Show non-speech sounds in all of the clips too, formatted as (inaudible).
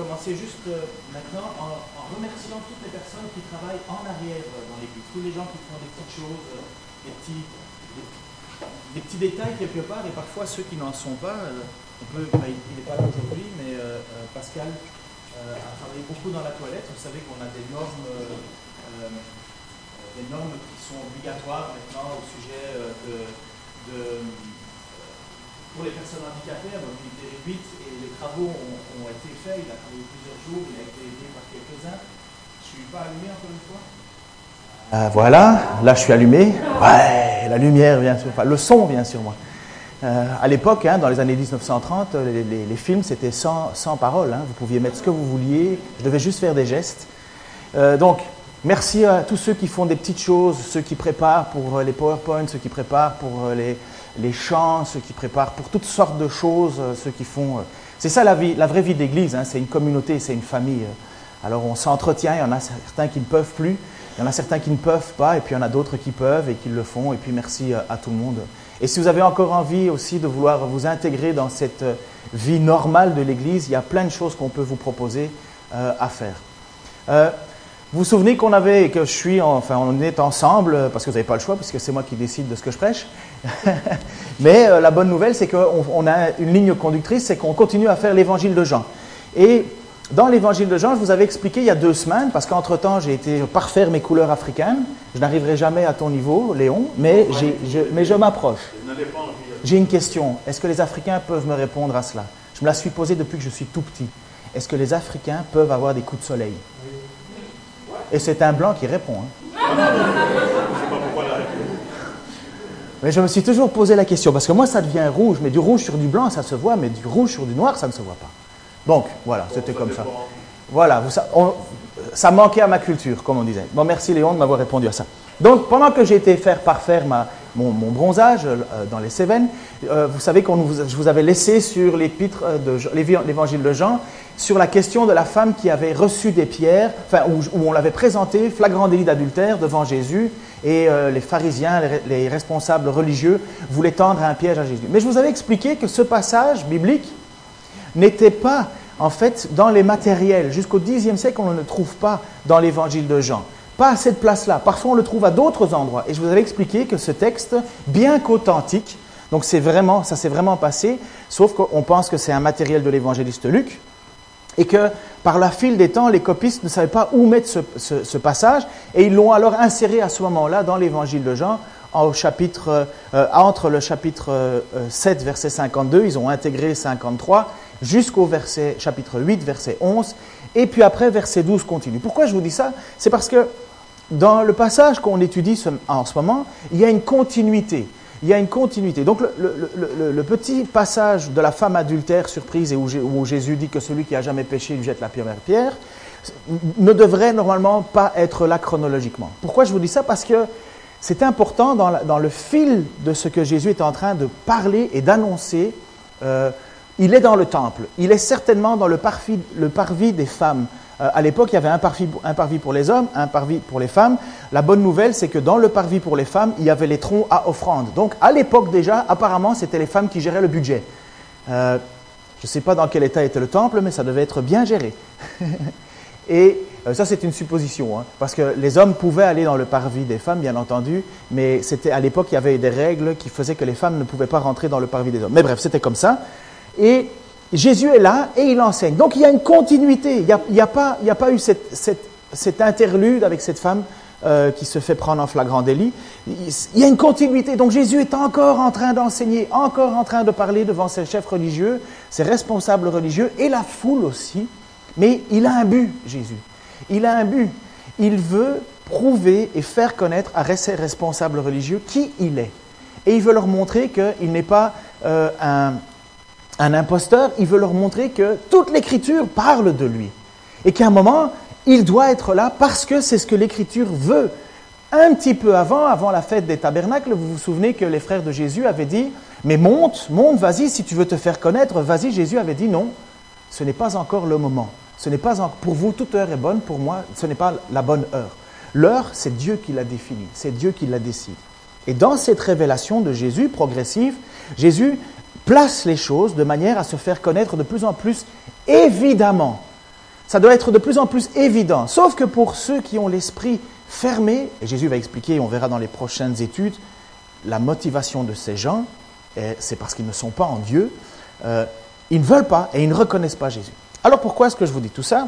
commencer juste euh, maintenant en, remerciant toutes les personnes qui travaillent en arrière euh, dans l'église, tous les gens qui font des petites choses, des, petits, des, petits détails quelque part, et parfois ceux qui n'en sont pas. on peut, bah, il n'est pas là aujourd'hui, mais Pascal a travaillé beaucoup dans la toilette. Vous savez qu'on a des normes, des normes qui sont obligatoires maintenant au sujet de pour les personnes handicapées à mobilité réduite, et les travaux ont, été faits, il a travaillé plusieurs jours, il a été aidé par quelques-uns. Je ne suis pas allumé encore une fois? Euh, Voilà, là je suis allumé. Ouais, la lumière vient sur moi, le son vient sur moi. Euh, à l'époque, hein, dans les années 1930, les, films c'était sans, sans parole. Hein. Vous pouviez mettre ce que vous vouliez, je devais juste faire des gestes. Euh, donc, merci à tous ceux qui font des petites choses, ceux qui préparent pour les PowerPoint, ceux qui préparent pour les, les chants, ceux qui préparent pour toutes sortes de choses, euh, ceux qui font... Euh, c'est ça la, vie, la vraie vie d'église, hein, c'est une communauté, c'est une famille. Euh. Alors on s'entretient, il y en a certains qui ne peuvent plus, il y en a certains qui ne peuvent pas, et puis il y en a d'autres qui peuvent et qui le font, et puis merci à tout le monde. Et si vous avez encore envie aussi de vouloir vous intégrer dans cette vie normale de l'Église, il y a plein de choses qu'on peut vous proposer à faire. Vous vous souvenez qu'on avait, que je suis, enfin, on est ensemble, parce que vous n'avez pas le choix, puisque c'est moi qui décide de ce que je prêche. Mais euh, la bonne nouvelle, c'est qu'on on a une ligne conductrice, c'est qu'on continue à faire l'évangile de Jean. Et dans l'évangile de Jean, je vous avais expliqué il y a deux semaines, parce qu'entre-temps, j'ai été parfaire mes couleurs africaines. Je n'arriverai jamais à ton niveau, Léon, mais, je, mais je m'approche. J'ai une question. Est-ce que les Africains peuvent me répondre à cela? Je me la suis posée depuis que je suis tout petit. Est-ce que les Africains peuvent avoir des coups de soleil? Et c'est un blanc qui répond. Hein. Mais je me suis toujours posé la question, parce que moi ça devient rouge, mais du rouge sur du blanc ça se voit, mais du rouge sur du noir ça ne se voit pas. Donc voilà, c'était comme ça. Voilà, ça manquait à ma culture, comme on disait. Bon, merci Léon de m'avoir répondu à ça. Donc pendant que été faire parfaire ma, mon, bronzage euh, dans les Cévennes. Euh, vous savez que je vous avais laissé sur l'épître euh, de l'évangile de Jean, sur la question de la femme qui avait reçu des pierres, enfin, où, on l'avait présenté, flagrant délit d'adultère devant Jésus, et les pharisiens, les, responsables religieux voulaient tendre un piège à Jésus. Mais je vous avais expliqué que ce passage biblique n'était pas, en fait, dans les matériels. Jusqu'au Xe siècle, on ne le trouve pas dans l'évangile de Jean pas à cette place-là. Parfois, on le trouve à d'autres endroits. Et je vous avais expliqué que ce texte, bien qu'authentique, donc c'est vraiment, ça s'est vraiment passé, sauf qu'on pense que c'est un matériel de l'évangéliste Luc, et que par la file des temps, les copistes ne savaient pas où mettre ce, passage, et ils l'ont alors inséré à ce moment-là dans l'évangile de Jean, au chapitre, euh, entre le chapitre 7, euh, verset 52, ils ont intégré 53, jusqu'au verset, chapitre 8, verset 11, et puis après, verset 12 continue. Pourquoi je vous dis ça? C'est parce que dans le passage qu'on étudie en ce moment, il y a une continuité. Il y a une continuité. Donc le, petit passage de la femme adultère surprise et où, Jésus dit que celui qui a jamais péché lui jette la première pierre ne devrait normalement pas être là chronologiquement. Pourquoi je vous dis ça? Parce que c'est important dans, le fil de ce que Jésus est en train de parler et d'annoncer. Euh, il est dans le temple. Il est certainement dans le parvis, le parvis des femmes. Euh, à l'époque, il y avait un parvis, pour les hommes, un parvis pour les femmes. La bonne nouvelle, c'est que dans le parvis pour les femmes, il y avait les troncs à offrande. Donc, à l'époque déjà, apparemment, c'était les femmes qui géraient le budget. Euh, je ne sais pas dans quel état était le temple, mais ça devait être bien géré. (laughs) Et euh, ça, c'est une supposition, hein, parce que les hommes pouvaient aller dans le parvis des femmes, bien entendu, mais c'était à l'époque, il y avait des règles qui faisaient que les femmes ne pouvaient pas rentrer dans le parvis des hommes. Mais bref, c'était comme ça. Et Jésus est là et il enseigne. Donc il y a une continuité. Il n'y a, pas, eu cette, interlude avec cette femme euh, qui se fait prendre en flagrant délit. Il y a une continuité. Donc Jésus est encore en train d'enseigner, encore en train de parler devant ses chefs religieux, ses responsables religieux et la foule aussi. Mais il a un but, Jésus. Il a un but. Il veut prouver et faire connaître à ses responsables religieux qui il est. Et il veut leur montrer qu'il n'est pas euh, un, un imposteur, il veut leur montrer que toute l'écriture parle de lui. Et qu'à un moment, il doit être là parce que c'est ce que l'écriture veut. Un petit peu avant, avant la fête des tabernacles, vous vous souvenez que les frères de Jésus avaient dit, mais monte, monte, vas-y, si tu veux te faire connaître, vas-y. Jésus avait dit, non, ce n'est pas encore le moment. Ce n'est pas pour vous, toute heure est bonne, pour moi, ce n'est pas la bonne heure. L'heure, c'est Dieu qui l'a définie, c'est Dieu qui la décide. Et dans cette révélation de Jésus progressive, Jésus place les choses de manière à se faire connaître de plus en plus évidemment ça doit être de plus en plus évident. Sauf que pour ceux qui ont l'esprit fermé, et Jésus va expliquer, on verra dans les prochaines études, la motivation de ces gens, c'est parce qu'ils ne sont pas en Dieu, euh, ils ne veulent pas et ils ne reconnaissent pas Jésus. Alors pourquoi est-ce que je vous dis tout ça?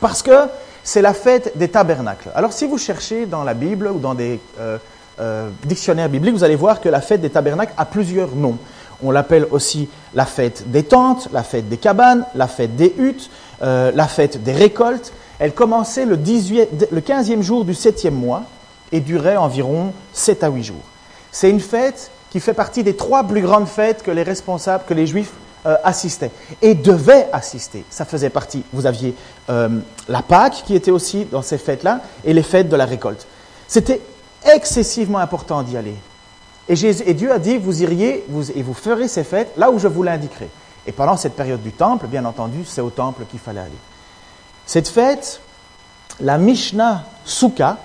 Parce que c'est la fête des tabernacles. Alors si vous cherchez dans la Bible ou dans des euh, euh, dictionnaires bibliques, vous allez voir que la fête des tabernacles a plusieurs noms. On l'appelle aussi la fête des tentes, la fête des cabanes, la fête des huttes, euh, la fête des récoltes. Elle commençait le, 18, le 15e jour du 7e mois et durait environ 7 à 8 jours. C'est une fête qui fait partie des trois plus grandes fêtes que les responsables, que les juifs euh, assistaient et devaient assister. Ça faisait partie. Vous aviez euh, la Pâque qui était aussi dans ces fêtes-là et les fêtes de la récolte. C'était excessivement important d'y aller. Et, Dieu a dit, vous iriez et vous ferez ces fêtes là où je vous l'indiquerai. Et pendant cette période du temple, bien entendu, c'est au temple qu'il fallait aller. Cette fête, la Mishnah Souka,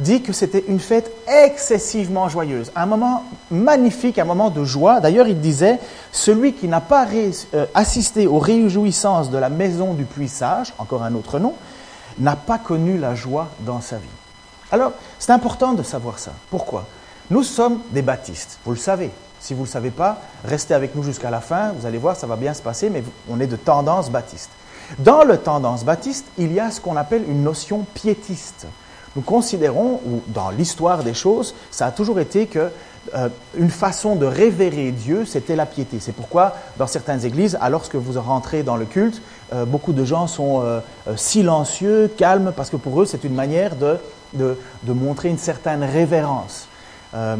dit que c'était une fête excessivement joyeuse, un moment magnifique, un moment de joie. D'ailleurs, il disait, celui qui n'a pas euh, assisté aux réjouissances de la maison du puissage, encore un autre nom, n'a pas connu la joie dans sa vie. Alors, c'est important de savoir ça. Pourquoi? Nous sommes des baptistes, vous le savez. Si vous ne le savez pas, restez avec nous jusqu'à la fin, vous allez voir, ça va bien se passer, mais on est de tendance baptiste. Dans le tendance baptiste, il y a ce qu'on appelle une notion piétiste. Nous considérons, ou dans l'histoire des choses, ça a toujours été que euh, une façon de révérer Dieu, c'était la piété. C'est pourquoi, dans certaines églises, alors que vous rentrez dans le culte, euh, beaucoup de gens sont euh, silencieux, calmes, parce que pour eux, c'est une manière de, de, de, montrer une certaine révérence. Euh,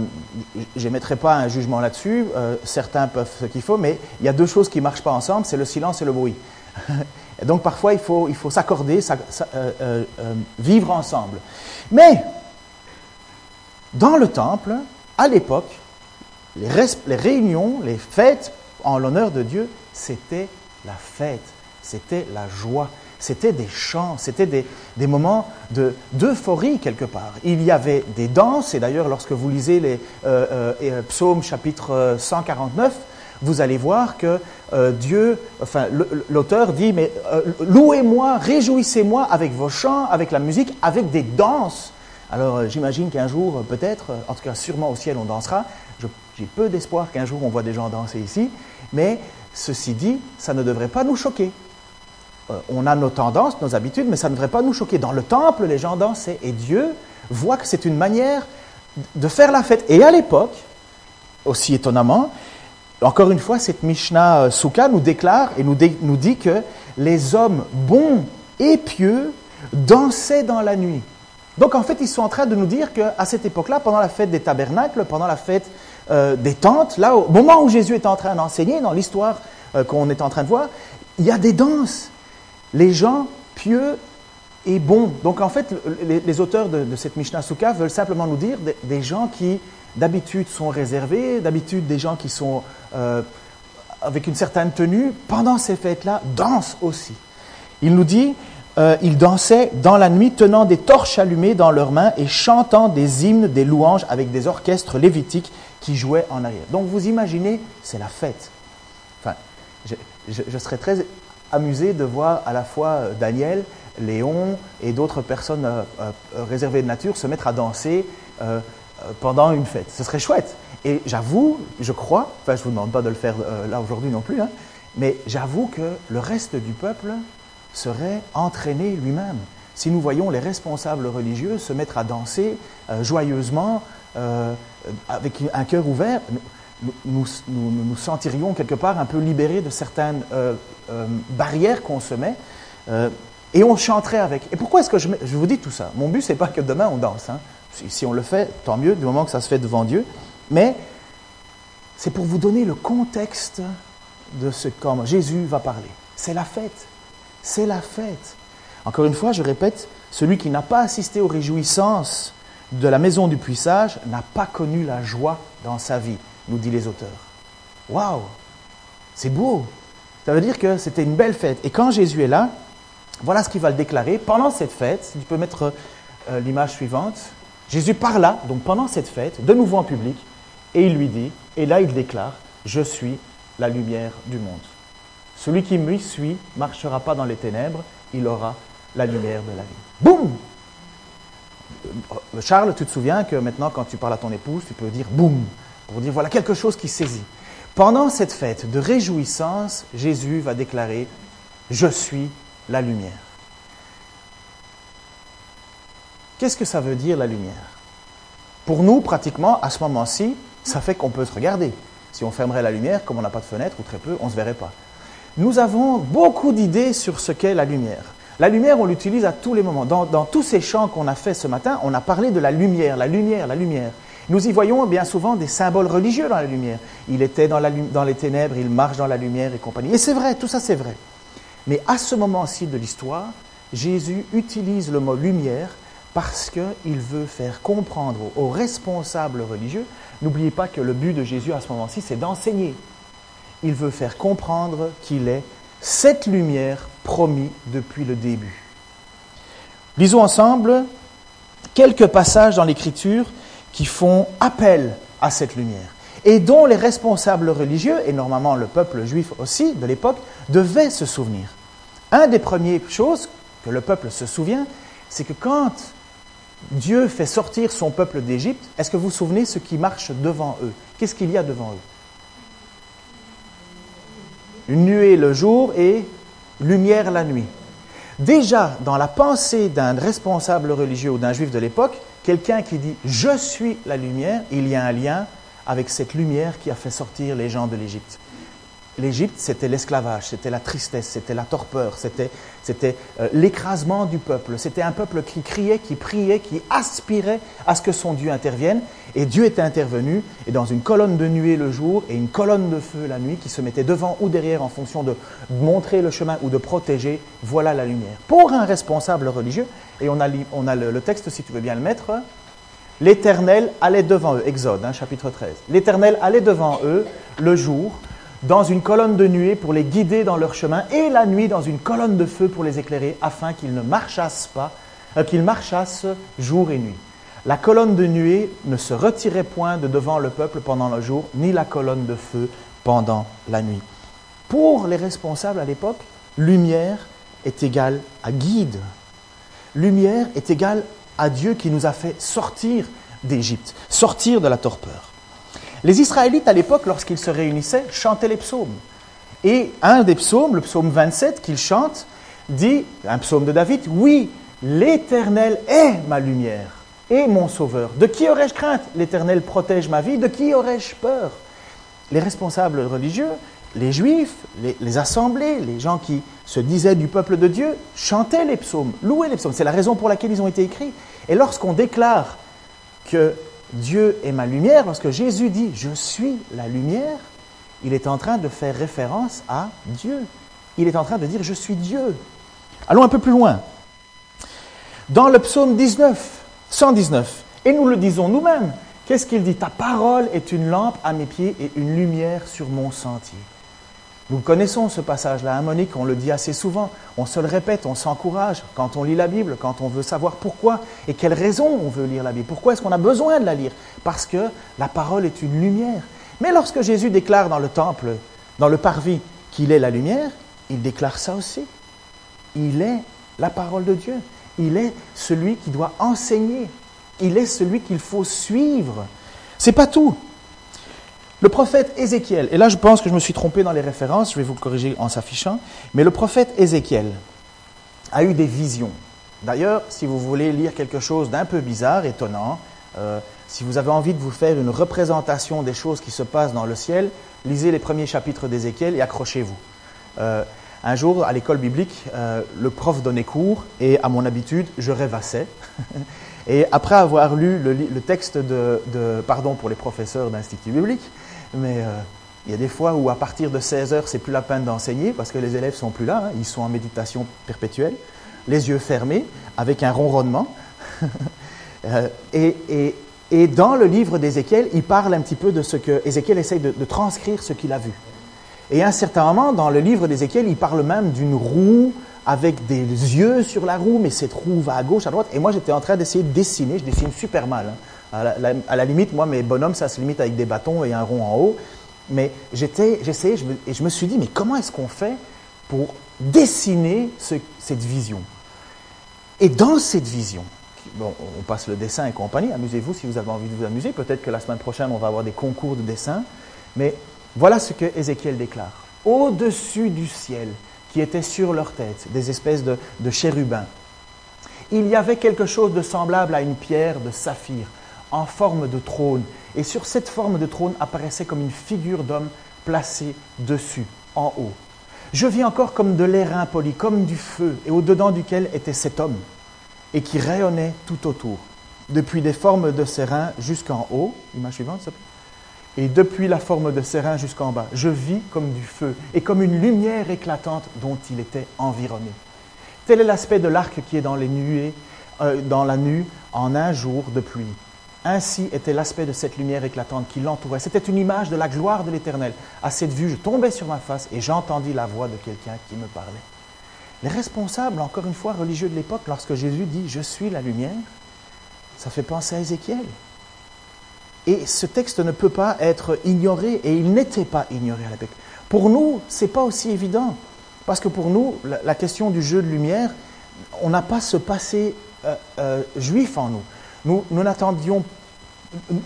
je n'émettrai pas un jugement là-dessus, euh, certains peuvent ce qu'il faut, mais il y a deux choses qui ne marchent pas ensemble, c'est le silence et le bruit. (laughs) donc parfois il faut, s'accorder, euh, vivre ensemble. Mais dans le temple, à l'époque, les réunions, les fêtes en l'honneur de Dieu, c'était la fête, c'était la joie, c'était des chants, c'était des, moments d'euphorie quelque part. Il y avait des danses, et d'ailleurs lorsque vous lisez les euh, euh, euh, psaumes chapitre 149, vous allez voir que Dieu, enfin l'auteur dit, mais louez-moi, réjouissez-moi avec vos chants, avec la musique, avec des danses. Alors j'imagine qu'un jour, peut-être, en tout cas sûrement au ciel, on dansera. J'ai peu d'espoir qu'un jour on voit des gens danser ici, mais ceci dit, ça ne devrait pas nous choquer. Euh, on a nos tendances, nos habitudes, mais ça ne devrait pas nous choquer. Dans le temple, les gens dansaient et Dieu voit que c'est une manière de faire la fête. Et à l'époque, aussi étonnamment, encore une fois, cette Mishnah euh, Souka nous déclare et nous, dit que les hommes bons et pieux dansaient dans la nuit. Donc en fait, ils sont en train de nous dire qu'à cette époque-là, pendant la fête des tabernacles, pendant la fête euh, des tentes, là, au moment où Jésus est en train d'enseigner, dans l'histoire qu'on est en train de voir, il y a des danses les gens pieux et bons. Donc en fait, les, auteurs de, cette Mishnah Sukha veulent simplement nous dire des, gens qui d'habitude sont réservés, d'habitude des gens qui sont euh, avec une certaine tenue, pendant ces fêtes-là, dansent aussi. Il nous dit, euh, ils dansaient dans la nuit, tenant des torches allumées dans leurs mains et chantant des hymnes, des louanges avec des orchestres lévitiques qui jouaient en arrière. Donc vous imaginez, c'est la fête. Enfin, je serais très amusé de voir à la fois euh, Daniel, Léon et d'autres personnes euh, euh, réservées de nature se mettre à danser pendant une fête. Ce serait chouette. Et j'avoue, je crois, enfin je ne vous demande pas de le faire là aujourd'hui non plus, hein, mais j'avoue que le reste du peuple serait entraîné lui-même. Si nous voyons les responsables religieux se mettre à danser joyeusement, avec un cœur ouvert, nous, nous, sentirions quelque part un peu libérés de certaines euh, euh, barrières qu'on se met euh, et on chanterait avec. Et pourquoi est-ce que je, je, vous dis tout ça Mon but, c'est pas que demain on danse. Hein. Si, si, on le fait, tant mieux, du moment que ça se fait devant Dieu. Mais c'est pour vous donner le contexte de ce comment Jésus va parler. C'est la fête. C'est la fête. Encore une fois, je répète, celui qui n'a pas assisté aux réjouissances de la maison du puissage n'a pas connu la joie dans sa vie nous dit les auteurs. Waouh C'est beau Ça veut dire que c'était une belle fête. Et quand Jésus est là, voilà ce qu'il va le déclarer. Pendant cette fête, tu peux mettre euh, l'image suivante, Jésus parla, donc pendant cette fête, de nouveau en public, et il lui dit, et là il déclare, je suis la lumière du monde. Celui qui me suit marchera pas dans les ténèbres, il aura la lumière de la vie. Boum euh, Charles, tu te souviens que maintenant, quand tu parles à ton épouse, tu peux dire boum, pour dire voilà quelque chose qui saisit. Pendant cette fête de réjouissance, Jésus va déclarer Je suis la lumière. Qu'est-ce que ça veut dire la lumière? Pour nous, pratiquement, à ce moment-ci, ça fait qu'on peut se regarder. Si on fermerait la lumière, comme on n'a pas de fenêtre ou très peu, on ne se verrait pas. Nous avons beaucoup d'idées sur ce qu'est la lumière. La lumière, on l'utilise à tous les moments. Dans, tous ces chants qu'on a fait ce matin, on a parlé de la lumière, la lumière, la lumière. Nous y voyons bien souvent des symboles religieux dans la lumière. Il était dans, les ténèbres, il marche dans la lumière et compagnie. Et c'est vrai, tout ça c'est vrai. Mais à ce moment-ci de l'histoire, Jésus utilise le mot lumière parce qu'il veut faire comprendre aux responsables religieux, n'oubliez pas que le but de Jésus à ce moment-ci, c'est d'enseigner. Il veut faire comprendre qu'il est cette lumière promis depuis le début. Lisons ensemble quelques passages dans l'Écriture qui font appel à cette lumière et dont les responsables religieux, et normalement le peuple juif aussi de l'époque, devaient se souvenir. Un des premières choses que le peuple se souvient, c'est que quand Dieu fait sortir son peuple d'Égypte, est-ce que vous vous souvenez ce qui marche devant eux? Qu'est-ce qu'il y a devant eux? Une nuée le jour et lumière la nuit. Déjà, dans la pensée d'un responsable religieux ou d'un juif de l'époque, quelqu'un qui dit ⁇ Je suis la lumière ⁇ il y a un lien avec cette lumière qui a fait sortir les gens de l'Égypte. L'Égypte, c'était l'esclavage, c'était la tristesse, c'était la torpeur, c'était, euh, l'écrasement du peuple. C'était un peuple qui criait, qui priait, qui aspirait à ce que son Dieu intervienne. Et Dieu était intervenu, et dans une colonne de nuée le jour et une colonne de feu la nuit qui se mettait devant ou derrière en fonction de montrer le chemin ou de protéger, voilà la lumière. Pour un responsable religieux, et on a, le, texte si tu veux bien le mettre, l'Éternel allait devant eux, Exode, hein, chapitre 13. L'Éternel allait devant eux le jour dans une colonne de nuée pour les guider dans leur chemin, et la nuit dans une colonne de feu pour les éclairer, afin qu'ils ne marchassent pas, euh, qu'ils marchassent jour et nuit. La colonne de nuée ne se retirait point de devant le peuple pendant le jour, ni la colonne de feu pendant la nuit. Pour les responsables à l'époque, lumière est égale à guide. Lumière est égale à Dieu qui nous a fait sortir d'Égypte, sortir de la torpeur. Les Israélites, à l'époque, lorsqu'ils se réunissaient, chantaient les psaumes. Et un des psaumes, le psaume 27 qu'ils chantent, dit, un psaume de David, Oui, l'Éternel est ma lumière et mon sauveur. De qui aurais-je crainte? L'Éternel protège ma vie, de qui aurais-je peur? Les responsables religieux, les juifs, les, les, assemblées, les gens qui se disaient du peuple de Dieu, chantaient les psaumes, louaient les psaumes. C'est la raison pour laquelle ils ont été écrits. Et lorsqu'on déclare que Dieu est ma lumière, lorsque Jésus dit Je suis la lumière, il est en train de faire référence à Dieu. Il est en train de dire Je suis Dieu. Allons un peu plus loin. Dans le psaume 19, 119, et nous le disons nous-mêmes, qu'est-ce qu'il dit? Ta parole est une lampe à mes pieds et une lumière sur mon sentier. Nous connaissons ce passage-là, hein, Monique, on le dit assez souvent, on se le répète, on s'encourage quand on lit la Bible, quand on veut savoir pourquoi et quelles raisons on veut lire la Bible. Pourquoi est-ce qu'on a besoin de la lire? Parce que la parole est une lumière. Mais lorsque Jésus déclare dans le temple, dans le parvis, qu'il est la lumière, il déclare ça aussi. Il est la parole de Dieu. Il est celui qui doit enseigner. Il est celui qu'il faut suivre. C'est pas tout. Le prophète Ézéchiel, et là je pense que je me suis trompé dans les références, je vais vous corriger en s'affichant, mais le prophète Ézéchiel a eu des visions. D'ailleurs, si vous voulez lire quelque chose d'un peu bizarre, étonnant, euh, si vous avez envie de vous faire une représentation des choses qui se passent dans le ciel, lisez les premiers chapitres d'Ézéchiel et accrochez-vous. Euh, un jour, à l'école biblique, euh, le prof donnait cours et, à mon habitude, je rêvassais. (laughs) et après avoir lu le, texte de, de, pardon pour les professeurs d'institut biblique, mais euh, il y a des fois où à partir de 16 heures, c'est plus la peine d'enseigner parce que les élèves sont plus là, hein. ils sont en méditation perpétuelle, les yeux fermés, avec un ronronnement. (laughs) Euh, et, et, dans le livre d'Ézéchiel, il parle un petit peu de ce que Ézéchiel essaye de, de transcrire ce qu'il a vu. Et à un certain moment, dans le livre d'Ézéchiel, il parle même d'une roue avec des yeux sur la roue, mais cette roue va à gauche, à droite. Et moi, j'étais en train d'essayer de dessiner. Je dessine super mal. Hein. À la, limite, moi, mes bonhommes, ça se limite avec des bâtons et un rond en haut. Mais j'étais, j'essayais, et je me suis dit, mais comment est-ce qu'on fait pour dessiner cette vision? Et dans cette vision, bon, on passe le dessin et compagnie, amusez-vous si vous avez envie de vous amuser, peut-être que la semaine prochaine on va avoir des concours de dessin, mais voilà ce que Ézéchiel déclare. Au-dessus du ciel, qui était sur leur tête, des espèces de chérubins, il y avait quelque chose de semblable à une pierre de saphir, en forme de trône, et sur cette forme de trône apparaissait comme une figure d'homme placée dessus, en haut. Je vis encore comme de l'airain poli, comme du feu, et au-dedans duquel était cet homme, et qui rayonnait tout autour, depuis des formes de serein jusqu'en haut, image suivante, et depuis la forme de serein jusqu'en bas. Je vis comme du feu, et comme une lumière éclatante dont il était environné. Tel est l'aspect de l'arc qui est dans les nuées, euh, dans la nue, en un jour de pluie. Ainsi était l'aspect de cette lumière éclatante qui l'entourait. C'était une image de la gloire de l'Éternel. À cette vue, je tombais sur ma face et j'entendis la voix de quelqu'un qui me parlait. Les responsables, encore une fois, religieux de l'époque, lorsque Jésus dit Je suis la lumière, ça fait penser à Ézéchiel. Et ce texte ne peut pas être ignoré, et il n'était pas ignoré à l'époque. Pour nous, ce n'est pas aussi évident, parce que pour nous, la, question du jeu de lumière, on n'a pas ce passé euh, euh, juif en nous. Nous,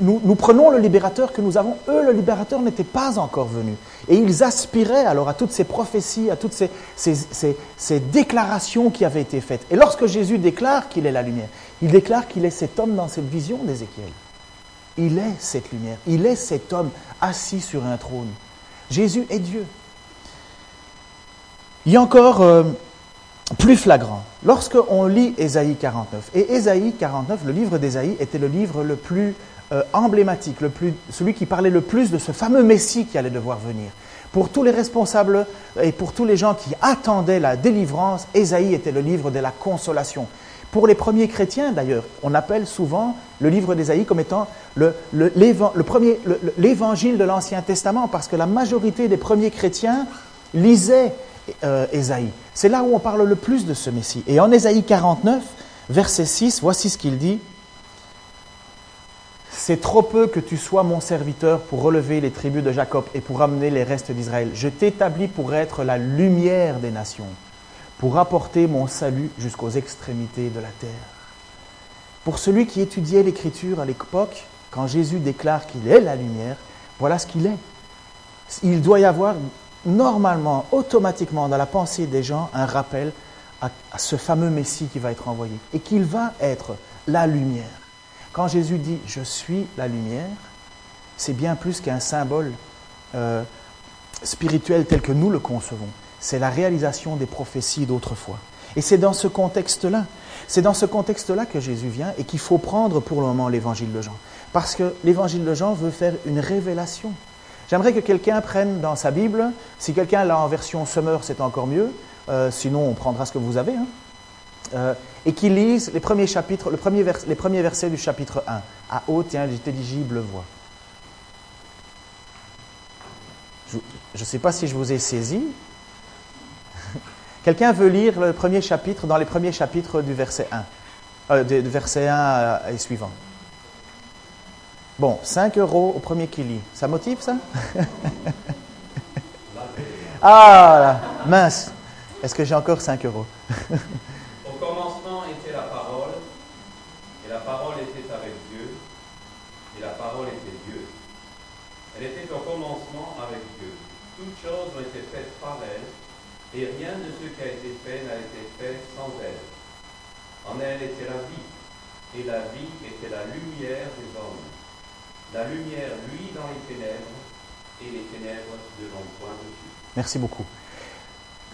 nous prenons le libérateur que nous avons. Eux, le libérateur n'était pas encore venu. Et ils aspiraient alors à toutes ces prophéties, à toutes ces, ces, déclarations qui avaient été faites. Et lorsque Jésus déclare qu'il est la lumière, il déclare qu'il est cet homme dans cette vision d'Ézéchiel. Il est cette lumière. Il est cet homme assis sur un trône. Jésus est Dieu. Il y a encore euh, plus flagrant. Lorsqu'on lit Ésaïe 49, et Ésaïe 49, le livre d'Ésaïe était le livre le plus euh, emblématique, le plus, celui qui parlait le plus de ce fameux Messie qui allait devoir venir. Pour tous les responsables et pour tous les gens qui attendaient la délivrance, Ésaïe était le livre de la consolation. Pour les premiers chrétiens, d'ailleurs, on appelle souvent le livre d'Ésaïe comme étant l'évangile de l'Ancien Testament, parce que la majorité des premiers chrétiens lisaient euh, Ésaïe. C'est là où on parle le plus de ce Messie. Et en Ésaïe 49, verset 6, voici ce qu'il dit. C'est trop peu que tu sois mon serviteur pour relever les tribus de Jacob et pour amener les restes d'Israël. Je t'établis pour être la lumière des nations, pour apporter mon salut jusqu'aux extrémités de la terre. Pour celui qui étudiait l'Écriture à l'époque, quand Jésus déclare qu'il est la lumière, voilà ce qu'il est. Il doit y avoir normalement, automatiquement, dans la pensée des gens, un rappel à, ce fameux Messie qui va être envoyé et qu'il va être la lumière. Quand Jésus dit Je suis la lumière, c'est bien plus qu'un symbole euh, spirituel tel que nous le concevons. C'est la réalisation des prophéties d'autrefois. Et c'est dans ce contexte-là, c'est dans ce contexte-là que Jésus vient et qu'il faut prendre pour le moment l'évangile de Jean. Parce que l'évangile de Jean veut faire une révélation. J'aimerais que quelqu'un prenne dans sa Bible, si quelqu'un l'a en version Summer, c'est encore mieux, euh, sinon on prendra ce que vous avez, hein. euh, et qu'il lise les premiers chapitres, le premier les premiers versets du chapitre 1, à haute et intelligible voix. Je ne sais pas si je vous ai saisi. (laughs) Quelqu'un veut lire le premier chapitre dans les premiers chapitres du verset 1, euh, du verset 1 et suivant. Bon, 5 euros au premier qui lit. Ça motive ça? (laughs) Ah, mince. Est-ce que j'ai encore 5 euros? (laughs) Au commencement était la parole, et la parole était avec Dieu, et la parole était Dieu. Elle était au commencement avec Dieu. Toutes choses ont été faites par elle, et rien de ce qui a été fait n'a été fait sans elle. En elle était la vie, et la vie était la lumière des hommes. La lumière, lui, dans les ténèbres, et les ténèbres ne l'ont point dessus. Merci beaucoup.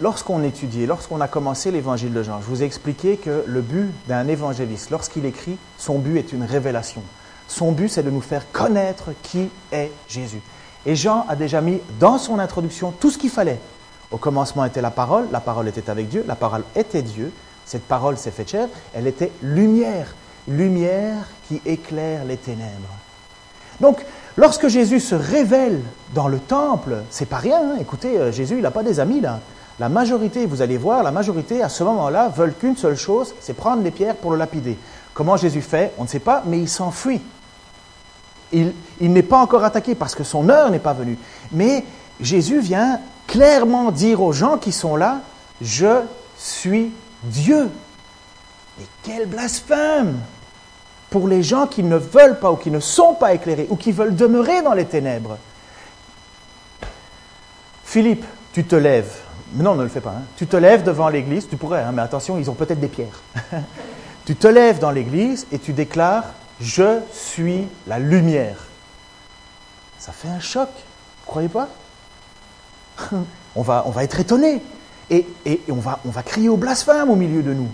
Lorsqu'on étudiait, lorsqu'on a commencé l'évangile de Jean, je vous ai expliqué que le but d'un évangéliste, lorsqu'il écrit, son but est une révélation. Son but, c'est de nous faire connaître qui est Jésus. Et Jean a déjà mis dans son introduction tout ce qu'il fallait. Au commencement était la parole, la parole était avec Dieu, la parole était Dieu, cette parole s'est faite chair, elle était lumière, lumière qui éclaire les ténèbres. Donc, lorsque Jésus se révèle dans le temple, c'est pas rien. Hein. Écoutez, euh, Jésus, il n'a pas des amis là. La majorité, vous allez voir, la majorité à ce moment-là veulent qu'une seule chose, c'est prendre les pierres pour le lapider. Comment Jésus fait On ne sait pas, mais il s'enfuit. Il, il n'est pas encore attaqué parce que son heure n'est pas venue. Mais Jésus vient clairement dire aux gens qui sont là, Je suis Dieu. Et quel blasphème pour les gens qui ne veulent pas ou qui ne sont pas éclairés ou qui veulent demeurer dans les ténèbres. Philippe, tu te lèves. non, ne le fais pas. Hein. Tu te lèves devant l'église. Tu pourrais, hein, mais attention, ils ont peut-être des pierres. (laughs) tu te lèves dans l'église et tu déclares Je suis la lumière. Ça fait un choc. Vous croyez pas? (laughs) On, va, on va être étonné. Et, et on, va, on va crier au blasphème au milieu de nous.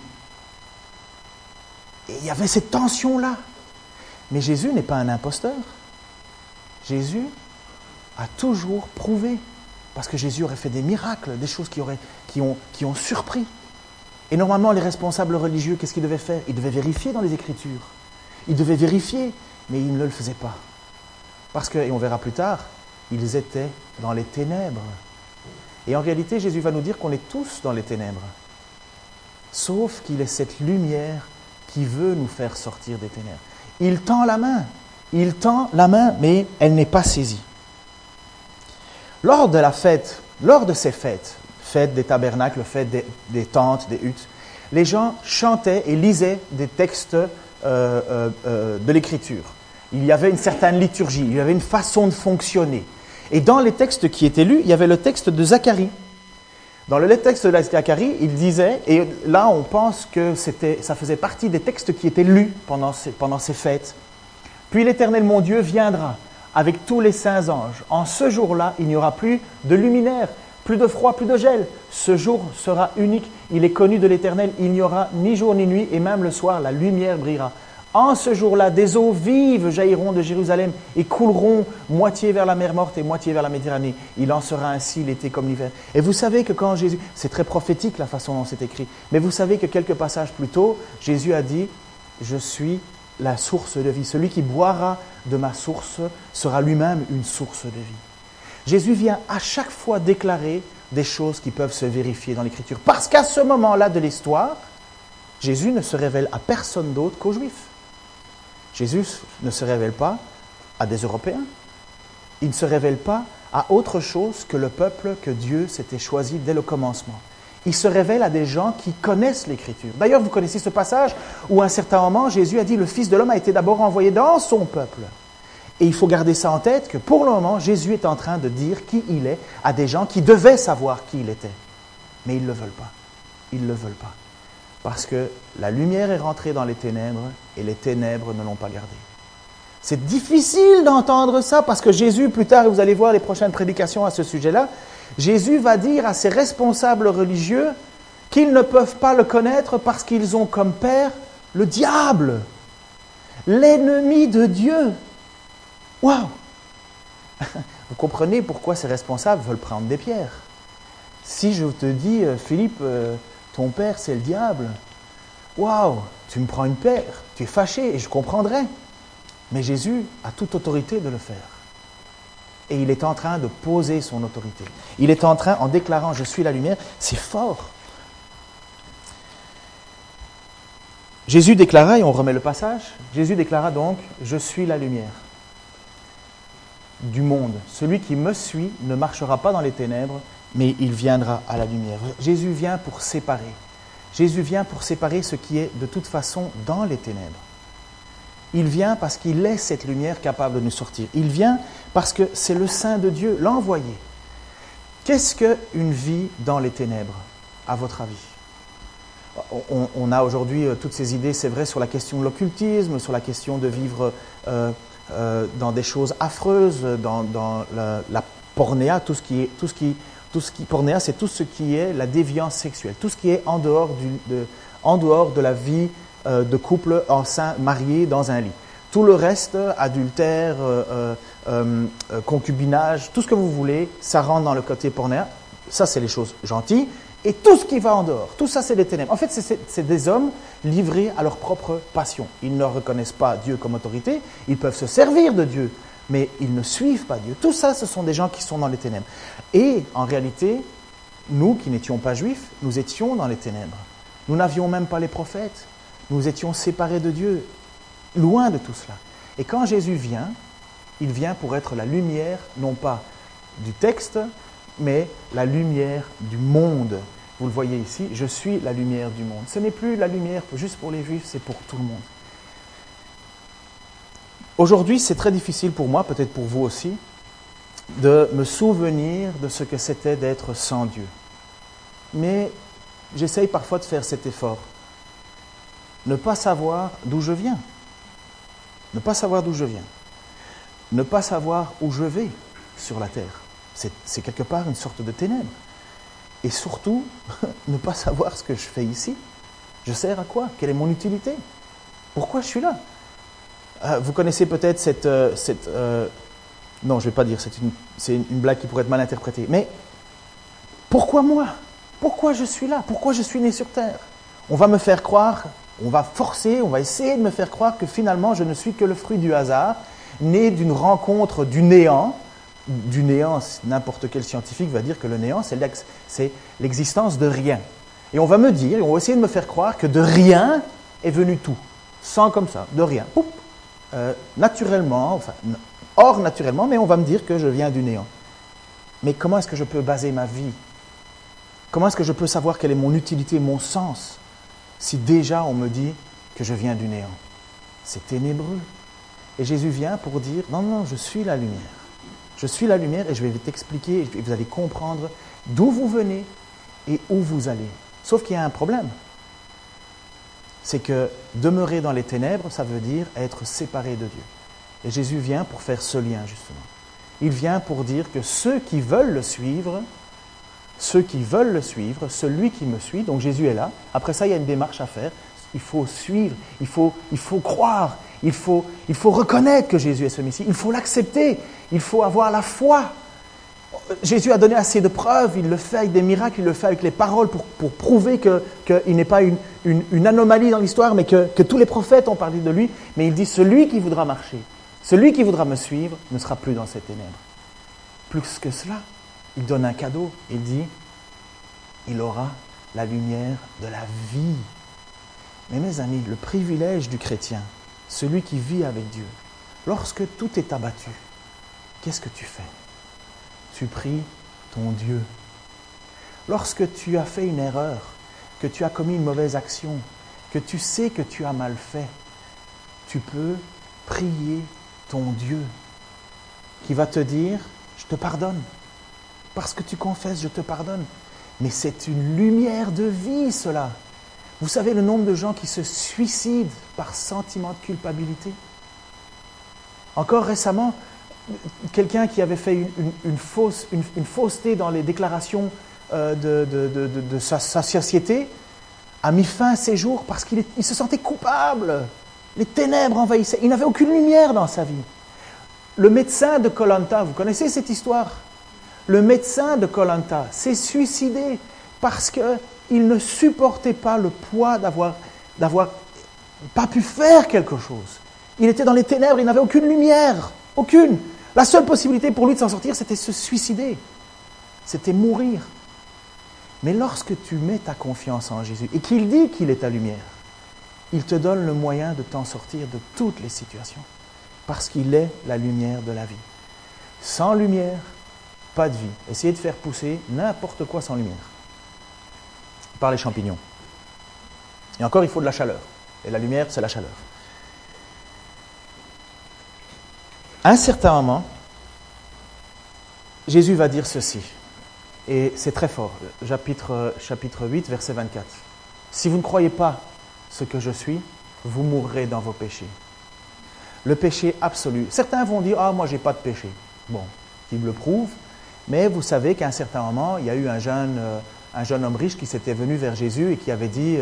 Il y avait cette tension-là. Mais Jésus n'est pas un imposteur. Jésus a toujours prouvé. Parce que Jésus aurait fait des miracles, des choses qui, auraient, ont, qui ont surpris. Et normalement, les responsables religieux, qu'est-ce qu'ils devaient faire? Ils devaient vérifier dans les Écritures. Ils devaient vérifier, mais ils ne le faisaient pas. Parce que, et on verra plus tard, ils étaient dans les ténèbres. Et en réalité, Jésus va nous dire qu'on est tous dans les ténèbres. Sauf qu'il est cette lumière qui veut nous faire sortir des ténèbres. Il tend la main, il tend la main, mais elle n'est pas saisie. Lors de la fête, lors de ces fêtes, fête des tabernacles, fête des, tentes, des huttes, les gens chantaient et lisaient des textes euh, euh, euh, de l'Écriture. Il y avait une certaine liturgie, il y avait une façon de fonctionner. Et dans les textes qui étaient lus, il y avait le texte de Zacharie. Dans le texte de Zacharie, il disait, et là on pense que ça faisait partie des textes qui étaient lus pendant ces, pendant ces fêtes. Puis l'Éternel mon Dieu viendra avec tous les saints anges. En ce jour-là, il n'y aura plus de luminaire, plus de froid, plus de gel. Ce jour sera unique, il est connu de l'Éternel, il n'y aura ni jour ni nuit, et même le soir, la lumière brillera. En ce jour-là, des eaux vives jailliront de Jérusalem et couleront moitié vers la mer morte et moitié vers la Méditerranée. Il en sera ainsi l'été comme l'hiver. Et vous savez que quand Jésus, c'est très prophétique la façon dont c'est écrit, mais vous savez que quelques passages plus tôt, Jésus a dit, je suis la source de vie. Celui qui boira de ma source sera lui-même une source de vie. Jésus vient à chaque fois déclarer des choses qui peuvent se vérifier dans l'Écriture. Parce qu'à ce moment-là de l'histoire, Jésus ne se révèle à personne d'autre qu'aux Juifs. Jésus ne se révèle pas à des Européens. Il ne se révèle pas à autre chose que le peuple que Dieu s'était choisi dès le commencement. Il se révèle à des gens qui connaissent l'Écriture. D'ailleurs, vous connaissez ce passage où à un certain moment, Jésus a dit, le Fils de l'homme a été d'abord envoyé dans son peuple. Et il faut garder ça en tête que pour le moment, Jésus est en train de dire qui il est à des gens qui devaient savoir qui il était. Mais ils ne le veulent pas. Ils ne le veulent pas parce que la lumière est rentrée dans les ténèbres et les ténèbres ne l'ont pas gardée. C'est difficile d'entendre ça parce que Jésus, plus tard, et vous allez voir les prochaines prédications à ce sujet-là, Jésus va dire à ses responsables religieux qu'ils ne peuvent pas le connaître parce qu'ils ont comme père le diable, l'ennemi de Dieu. Waouh (laughs) Vous comprenez pourquoi ces responsables veulent prendre des pierres. Si je te dis, euh, Philippe, euh, ton père, c'est le diable. Waouh, tu me prends une paire, tu es fâché et je comprendrai. Mais Jésus a toute autorité de le faire. Et il est en train de poser son autorité. Il est en train, en déclarant Je suis la lumière, c'est fort. Jésus déclara, et on remet le passage, Jésus déclara donc Je suis la lumière du monde. Celui qui me suit ne marchera pas dans les ténèbres, mais il viendra à la lumière. Jésus vient pour séparer. Jésus vient pour séparer ce qui est de toute façon dans les ténèbres. Il vient parce qu'il est cette lumière capable de nous sortir. Il vient parce que c'est le Saint de Dieu, l'envoyé. Qu'est-ce qu'une vie dans les ténèbres, à votre avis? On, a aujourd'hui euh, toutes ces idées, c'est vrai, sur la question de l'occultisme, sur la question de vivre euh, euh, dans des choses affreuses, dans, la, la, pornéa, tout ce qui tout ce qui tout ce qui, pornéa, c'est tout ce qui est la déviance sexuelle, tout ce qui est en dehors, de, en dehors de la vie euh, de couple enceint, marié dans un lit. Tout le reste, adultère, euh, euh, concubinage, tout ce que vous voulez, ça rentre dans le côté pornéa. Ça, c'est les choses gentilles. Et tout ce qui va en dehors, tout ça, c'est des ténèbres. En fait, c'est des hommes livrés à leur propre passion. Ils ne reconnaissent pas Dieu comme autorité, ils peuvent se servir de Dieu mais ils ne suivent pas Dieu. Tout ça, ce sont des gens qui sont dans les ténèbres. Et en réalité, nous qui n'étions pas juifs, nous étions dans les ténèbres. Nous n'avions même pas les prophètes. Nous étions séparés de Dieu, loin de tout cela. Et quand Jésus vient, il vient pour être la lumière, non pas du texte, mais la lumière du monde vous le voyez ici, je suis la lumière du monde. Ce n'est plus la lumière juste pour les juifs, c'est pour tout le monde. Aujourd'hui, c'est très difficile pour moi, peut-être pour vous aussi, de me souvenir de ce que c'était d'être sans Dieu. Mais j'essaye parfois de faire cet effort. Ne pas savoir d'où je viens. Ne pas savoir d'où je viens. Ne pas savoir où je vais sur la terre. C'est quelque part une sorte de ténèbres. Et surtout, (laughs) ne pas savoir ce que je fais ici. Je sers à quoi? Quelle est mon utilité? Pourquoi je suis là? Vous connaissez peut-être cette... Euh, cette euh, non, je ne vais pas dire, c'est une, une, blague qui pourrait être mal interprétée. Mais pourquoi moi? Pourquoi je suis là? Pourquoi je suis né sur Terre? On va me faire croire, on va forcer, on va essayer de me faire croire que finalement je ne suis que le fruit du hasard, né d'une rencontre du néant. Du néant, n'importe quel scientifique va dire que le néant, c'est l'existence de rien. Et on va me dire, on va essayer de me faire croire que de rien est venu tout. Sans comme ça, de rien. Euh, naturellement, enfin, hors naturellement, mais on va me dire que je viens du néant. Mais comment est-ce que je peux baser ma vie? Comment est-ce que je peux savoir quelle est mon utilité, mon sens, si déjà on me dit que je viens du néant? C'est ténébreux. Et Jésus vient pour dire, non, non, je suis la lumière. Je suis la lumière et je vais t'expliquer, et vous allez comprendre d'où vous venez et où vous allez. Sauf qu'il y a un problème c'est que demeurer dans les ténèbres, ça veut dire être séparé de Dieu. Et Jésus vient pour faire ce lien, justement. Il vient pour dire que ceux qui veulent le suivre, ceux qui veulent le suivre, celui qui me suit, donc Jésus est là. Après ça, il y a une démarche à faire. Il faut suivre, il faut, il faut croire, il faut, il faut reconnaître que Jésus est ce Messie, il faut l'accepter, il faut avoir la foi. Jésus a donné assez de preuves, il le fait avec des miracles, il le fait avec les paroles pour, prouver qu'il n'est pas une, anomalie dans l'histoire, mais que, que, tous les prophètes ont parlé de lui. Mais il dit, celui qui voudra marcher, celui qui voudra me suivre, ne sera plus dans ces ténèbres. Plus que cela, il donne un cadeau, il dit, il aura la lumière de la vie. Mais mes amis, le privilège du chrétien, celui qui vit avec Dieu, lorsque tout est abattu, qu'est-ce que tu fais? Tu pries ton Dieu. Lorsque tu as fait une erreur, que tu as commis une mauvaise action, que tu sais que tu as mal fait, tu peux prier ton Dieu qui va te dire, je te pardonne. Parce que tu confesses, je te pardonne. Mais c'est une lumière de vie, cela. Vous savez le nombre de gens qui se suicident par sentiment de culpabilité? Encore récemment, quelqu'un qui avait fait une, fausse, une, fausseté dans les déclarations euh, de, sa, société a mis fin à ses jours parce qu'il se sentait coupable. Les ténèbres envahissaient. Il n'avait aucune lumière dans sa vie. Le médecin de Colanta, vous connaissez cette histoire? Le médecin de Colanta s'est suicidé parce qu'il ne supportait pas le poids d'avoir pas pu faire quelque chose. Il était dans les ténèbres, il n'avait aucune lumière, aucune. La seule possibilité pour lui de s'en sortir, c'était se suicider. C'était mourir. Mais lorsque tu mets ta confiance en Jésus et qu'il dit qu'il est ta lumière, il te donne le moyen de t'en sortir de toutes les situations. Parce qu'il est la lumière de la vie. Sans lumière, pas de vie. Essayez de faire pousser n'importe quoi sans lumière. Par les champignons. Et encore, il faut de la chaleur. Et la lumière, c'est la chaleur. Un certain moment, Jésus va dire ceci, et c'est très fort, chapitre, chapitre 8, verset 24. Si vous ne croyez pas ce que je suis, vous mourrez dans vos péchés. Le péché absolu. Certains vont dire, ah, moi, j'ai pas de péché. Bon, il me le prouve, mais vous savez qu'à un certain moment, il y a eu un jeune, euh, un jeune homme riche qui s'était venu vers Jésus et qui avait dit,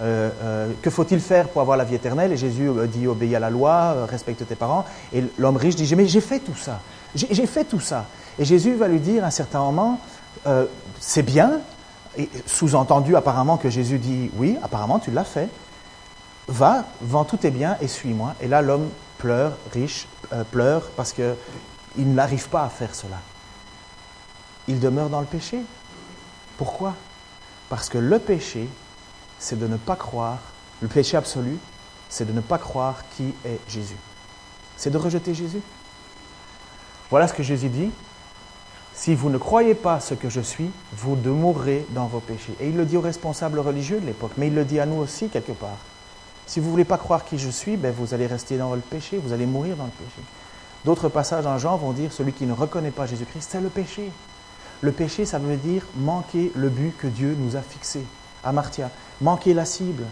euh, euh, que faut-il faire pour avoir la vie éternelle? Et Jésus euh, dit obéis à la loi, respecte tes parents. Et l'homme riche dit mais j'ai fait tout ça, j'ai fait tout ça. Et Jésus va lui dire à un certain moment c'est bien. Et sous-entendu apparemment que Jésus dit oui, apparemment tu l'as fait. Va, vends tous tes biens et suis-moi. Et là l'homme pleure, riche, pleure parce qu'il n'arrive pas à faire cela. Il demeure dans le péché. Pourquoi? Parce que le péché c'est de ne pas croire, le péché absolu, c'est de ne pas croire qui est Jésus. C'est de rejeter Jésus. Voilà ce que Jésus dit. si vous ne croyez pas ce que je suis, vous demeurerez dans vos péchés. Et il le dit aux responsables religieux de l'époque, mais il le dit à nous aussi quelque part. Si vous ne voulez pas croire qui je suis, ben vous allez rester dans le péché, vous allez mourir dans le péché. D'autres passages en Jean vont dire celui qui ne reconnaît pas Jésus-Christ, c'est le péché. Le péché, ça veut dire manquer le but que Dieu nous a fixé. Amartya, manquer la cible.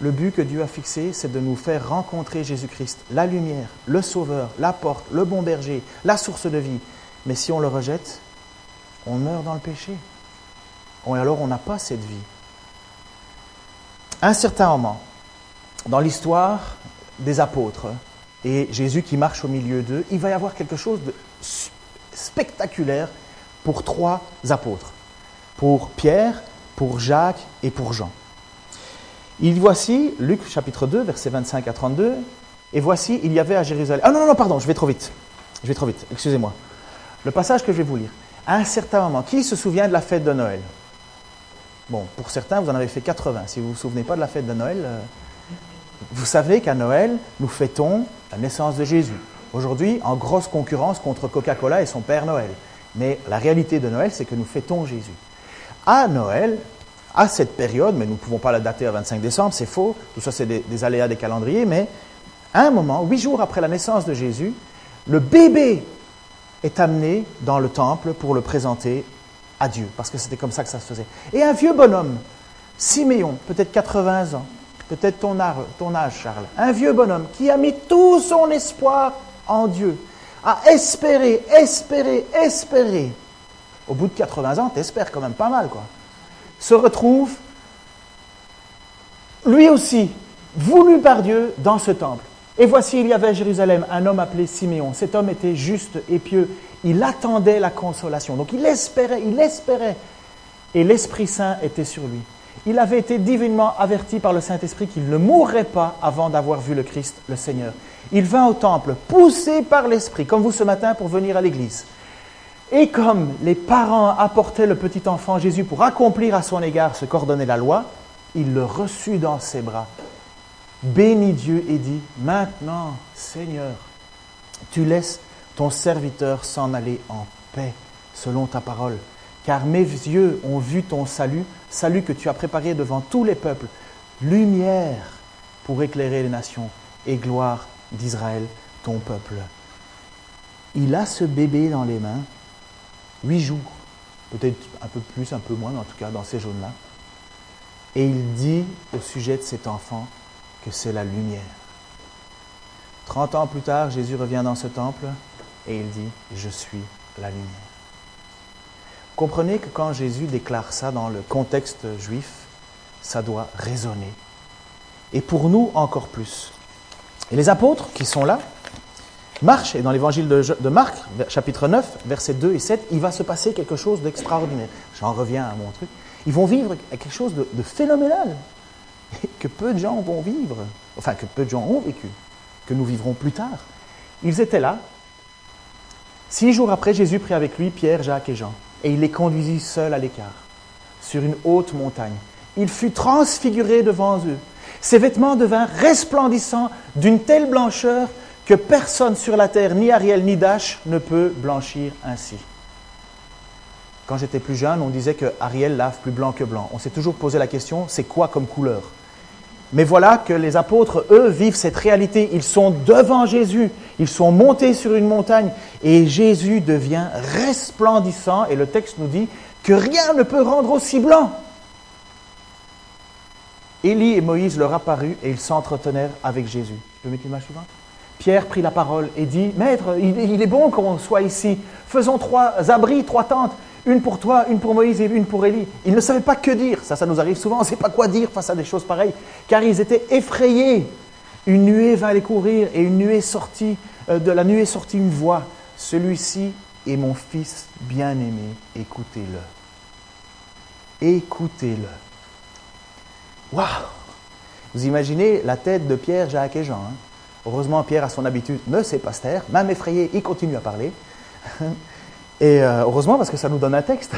Le but que Dieu a fixé, c'est de nous faire rencontrer Jésus-Christ, la lumière, le sauveur, la porte, le bon berger, la source de vie. Mais si on le rejette, on meurt dans le péché. Et alors on n'a pas cette vie. À un certain moment, dans l'histoire des apôtres et Jésus qui marche au milieu d'eux, il va y avoir quelque chose de spectaculaire pour trois apôtres, pour Pierre, pour Jacques et pour Jean. Il voici, Luc chapitre 2, versets 25 à 32, et voici, il y avait à Jérusalem. Ah non, non, non, pardon, je vais trop vite. Je vais trop vite, excusez-moi. Le passage que je vais vous lire. À un certain moment, qui se souvient de la fête de Noël? Bon, pour certains, vous en avez fait 80. Si vous ne vous souvenez pas de la fête de Noël, euh, vous savez qu'à Noël, nous fêtons la naissance de Jésus. Aujourd'hui, en grosse concurrence contre Coca-Cola et son Père Noël. Mais la réalité de Noël, c'est que nous fêtons Jésus. À Noël, à cette période, mais nous ne pouvons pas la dater à 25 décembre, c'est faux, tout ça c'est des, aléas des calendriers, mais à un moment, huit jours après la naissance de Jésus, le bébé est amené dans le temple pour le présenter à Dieu, parce que c'était comme ça que ça se faisait. Et un vieux bonhomme, Siméon, peut-être 80 ans, peut-être ton, ton âge, Charles, un vieux bonhomme qui a mis tout son espoir en Dieu, a espéré, espéré, espéré. Au bout de 80 ans, t'espères quand même pas mal, quoi. Se retrouve, lui aussi, voulu par Dieu, dans ce temple. Et voici, il y avait à Jérusalem un homme appelé Siméon. Cet homme était juste et pieux. Il attendait la consolation. Donc il espérait, il espérait. Et l'Esprit Saint était sur lui. Il avait été divinement averti par le Saint-Esprit qu'il ne mourrait pas avant d'avoir vu le Christ, le Seigneur. Il vint au temple, poussé par l'Esprit, comme vous ce matin pour venir à l'église. Et comme les parents apportaient le petit enfant Jésus pour accomplir à son égard ce qu'ordonnait la loi, il le reçut dans ses bras, bénit Dieu et dit, Maintenant, Seigneur, tu laisses ton serviteur s'en aller en paix selon ta parole, car mes yeux ont vu ton salut, salut que tu as préparé devant tous les peuples, lumière pour éclairer les nations et gloire d'Israël, ton peuple. Il a ce bébé dans les mains, huit jours, peut-être un peu plus, un peu moins, mais en tout cas dans ces jaunes-là. Et il dit au sujet de cet enfant que c'est la lumière. Trente ans plus tard, Jésus revient dans ce temple et il dit, je suis la lumière. Comprenez que quand Jésus déclare ça dans le contexte juif, ça doit résonner. Et pour nous encore plus. Et les apôtres qui sont là marchent, et dans l'évangile de, Marc, chapitre 9, versets 2 et 7, il va se passer quelque chose d'extraordinaire. J'en reviens à mon truc. Ils vont vivre quelque chose de, de phénoménal, (laughs) que peu de gens vont vivre, enfin que peu de gens ont vécu, que nous vivrons plus tard. Ils étaient là. Six jours après, Jésus prit avec lui Pierre, Jacques et Jean, et il les conduisit seuls à l'écart, sur une haute montagne. Il fut transfiguré devant eux. Ses vêtements devinrent resplendissants d'une telle blancheur que personne sur la terre, ni Ariel ni Dash, ne peut blanchir ainsi. Quand j'étais plus jeune, on disait que Ariel lave plus blanc que blanc. On s'est toujours posé la question, c'est quoi comme couleur? Mais voilà que les apôtres, eux, vivent cette réalité. Ils sont devant Jésus, ils sont montés sur une montagne, et Jésus devient resplendissant, et le texte nous dit que rien ne peut rendre aussi blanc. Élie et Moïse leur apparurent et ils s'entretenèrent avec Jésus. Tu peux mettre l'image suivante? Pierre prit la parole et dit, Maître, il est bon qu'on soit ici. Faisons trois abris, trois tentes, une pour toi, une pour Moïse et une pour Élie. Ils ne savaient pas que dire. Ça, ça nous arrive souvent. On ne sait pas quoi dire face à des choses pareilles. Car ils étaient effrayés. Une nuée vint les courir et une nuée sortit, euh, de la nuée sortit une voix. Celui-ci est mon fils bien-aimé. Écoutez-le. Écoutez-le. Waouh Vous imaginez la tête de Pierre, Jacques et Jean. Hein? Heureusement, Pierre, a son habitude, ne sait pas se taire. Même effrayé, il continue à parler. (laughs) Et euh, heureusement, parce que ça nous donne un texte.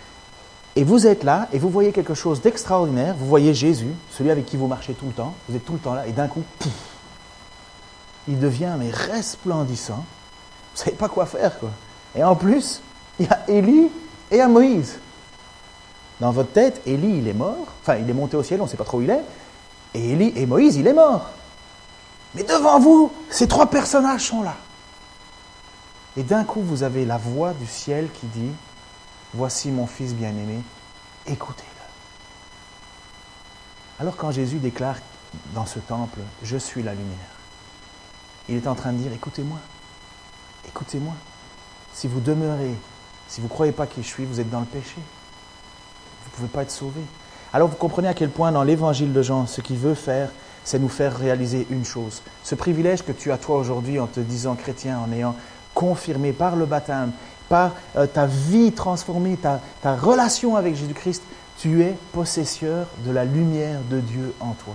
(laughs) et vous êtes là, et vous voyez quelque chose d'extraordinaire. Vous voyez Jésus, celui avec qui vous marchez tout le temps. Vous êtes tout le temps là, et d'un coup, il devient mais resplendissant. Vous savez pas quoi faire, quoi. Et en plus, Élie et à Moïse. Dans votre tête, Élie, il est mort. Enfin, il est monté au ciel, on ne sait pas trop où il est. Et Élie et Moïse, il est mort. Mais devant vous, ces trois personnages sont là. Et d'un coup, vous avez la voix du ciel qui dit, Voici mon fils bien-aimé, écoutez-le. Alors quand Jésus déclare dans ce temple, Je suis la lumière, il est en train de dire, Écoutez-moi, écoutez-moi. Si vous demeurez, si vous ne croyez pas qui je suis, vous êtes dans le péché. Vous ne pouvez pas être sauvé. Alors vous comprenez à quel point dans l'évangile de Jean, ce qu'il veut faire, c'est nous faire réaliser une chose. Ce privilège que tu as toi aujourd'hui en te disant chrétien, en ayant confirmé par le baptême, par euh, ta vie transformée, ta, ta relation avec Jésus-Christ, tu es possesseur de la lumière de Dieu en toi.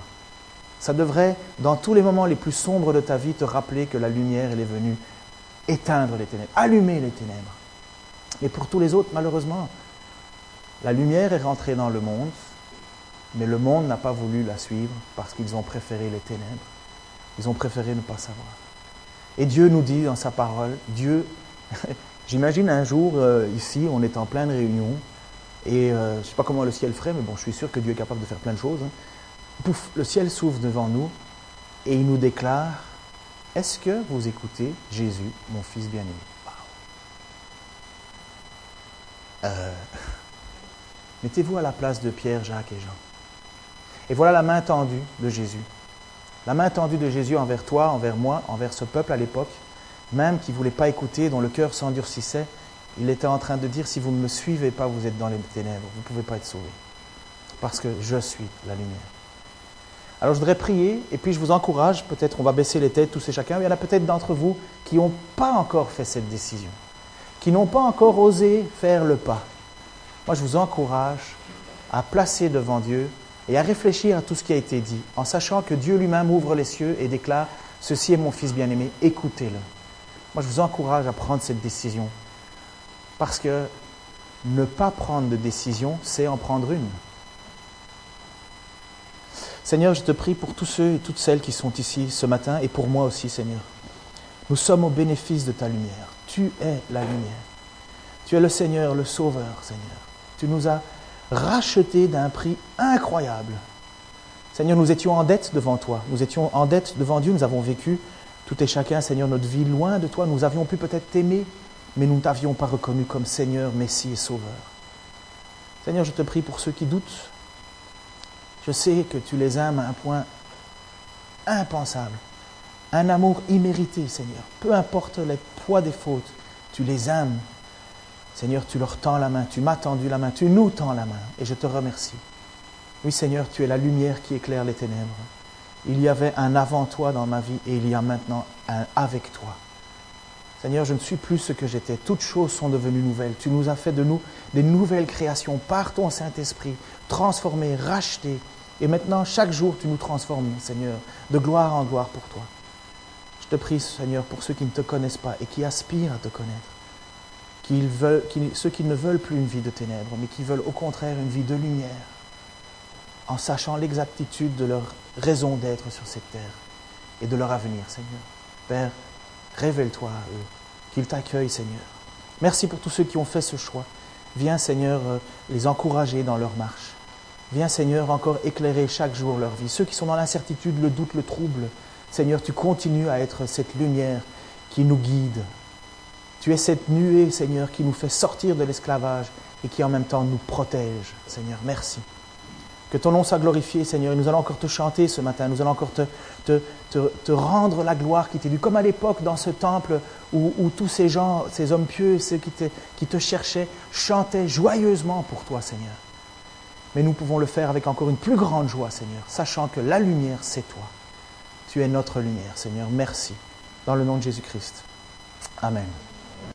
Ça devrait, dans tous les moments les plus sombres de ta vie, te rappeler que la lumière, elle est venue éteindre les ténèbres, allumer les ténèbres. Et pour tous les autres, malheureusement, la lumière est rentrée dans le monde, mais le monde n'a pas voulu la suivre parce qu'ils ont préféré les ténèbres. Ils ont préféré ne pas savoir. Et Dieu nous dit dans sa parole, Dieu, (laughs) j'imagine un jour euh, ici, on est en pleine réunion, et euh, je ne sais pas comment le ciel ferait, mais bon, je suis sûr que Dieu est capable de faire plein de choses. Hein. Pouf, le ciel s'ouvre devant nous, et il nous déclare, est-ce que vous écoutez Jésus, mon fils bien-aimé? Euh, (laughs) Mettez-vous à la place de Pierre, Jacques et Jean. Et voilà la main tendue de Jésus. La main tendue de Jésus envers toi, envers moi, envers ce peuple à l'époque, même qui ne voulait pas écouter, dont le cœur s'endurcissait. Il était en train de dire, si vous ne me suivez pas, vous êtes dans les ténèbres, vous ne pouvez pas être sauvé. Parce que je suis la lumière. Alors je voudrais prier, et puis je vous encourage, peut-être on va baisser les têtes tous et chacun, il y en a peut-être d'entre vous qui n'ont pas encore fait cette décision, qui n'ont pas encore osé faire le pas. Moi je vous encourage à placer devant Dieu et à réfléchir à tout ce qui a été dit, en sachant que Dieu lui-même ouvre les cieux et déclare, Ceci est mon Fils bien-aimé, écoutez-le. Moi, je vous encourage à prendre cette décision, parce que ne pas prendre de décision, c'est en prendre une. Seigneur, je te prie pour tous ceux et toutes celles qui sont ici ce matin, et pour moi aussi, Seigneur. Nous sommes au bénéfice de ta lumière. Tu es la lumière. Tu es le Seigneur, le Sauveur, Seigneur. Tu nous as racheté d'un prix incroyable. Seigneur, nous étions en dette devant toi, nous étions en dette devant Dieu, nous avons vécu tout et chacun, Seigneur, notre vie loin de toi, nous avions pu peut-être t'aimer, mais nous ne t'avions pas reconnu comme Seigneur, Messie et Sauveur. Seigneur, je te prie pour ceux qui doutent. Je sais que tu les aimes à un point impensable, un amour immérité, Seigneur. Peu importe les poids des fautes, tu les aimes Seigneur, tu leur tends la main, tu m'as tendu la main, tu nous tends la main, et je te remercie. Oui, Seigneur, tu es la lumière qui éclaire les ténèbres. Il y avait un avant toi dans ma vie, et il y a maintenant un avec toi. Seigneur, je ne suis plus ce que j'étais. Toutes choses sont devenues nouvelles. Tu nous as fait de nous des nouvelles créations par ton Saint-Esprit, transformées, rachetées. Et maintenant, chaque jour, tu nous transformes, Seigneur, de gloire en gloire pour toi. Je te prie, Seigneur, pour ceux qui ne te connaissent pas et qui aspirent à te connaître ceux qui ne veulent plus une vie de ténèbres, mais qui veulent au contraire une vie de lumière, en sachant l'exactitude de leur raison d'être sur cette terre et de leur avenir, Seigneur. Père, révèle-toi à eux, qu'ils t'accueillent, Seigneur. Merci pour tous ceux qui ont fait ce choix. Viens, Seigneur, euh, les encourager dans leur marche. Viens, Seigneur, encore éclairer chaque jour leur vie. Ceux qui sont dans l'incertitude, le doute, le trouble, Seigneur, tu continues à être cette lumière qui nous guide, tu es cette nuée, Seigneur, qui nous fait sortir de l'esclavage et qui en même temps nous protège. Seigneur, merci. Que ton nom soit glorifié, Seigneur. nous allons encore te chanter ce matin. Nous allons encore te, rendre la gloire qui t'est due. Comme à l'époque dans ce temple où, tous ces gens, ces hommes pieux, ceux qui te cherchaient, chantaient joyeusement pour toi, Seigneur. Mais nous pouvons le faire avec encore une plus grande joie, Seigneur, sachant que la lumière, c'est toi. Tu es notre lumière, Seigneur. Merci. Dans le nom de Jésus-Christ. Amen.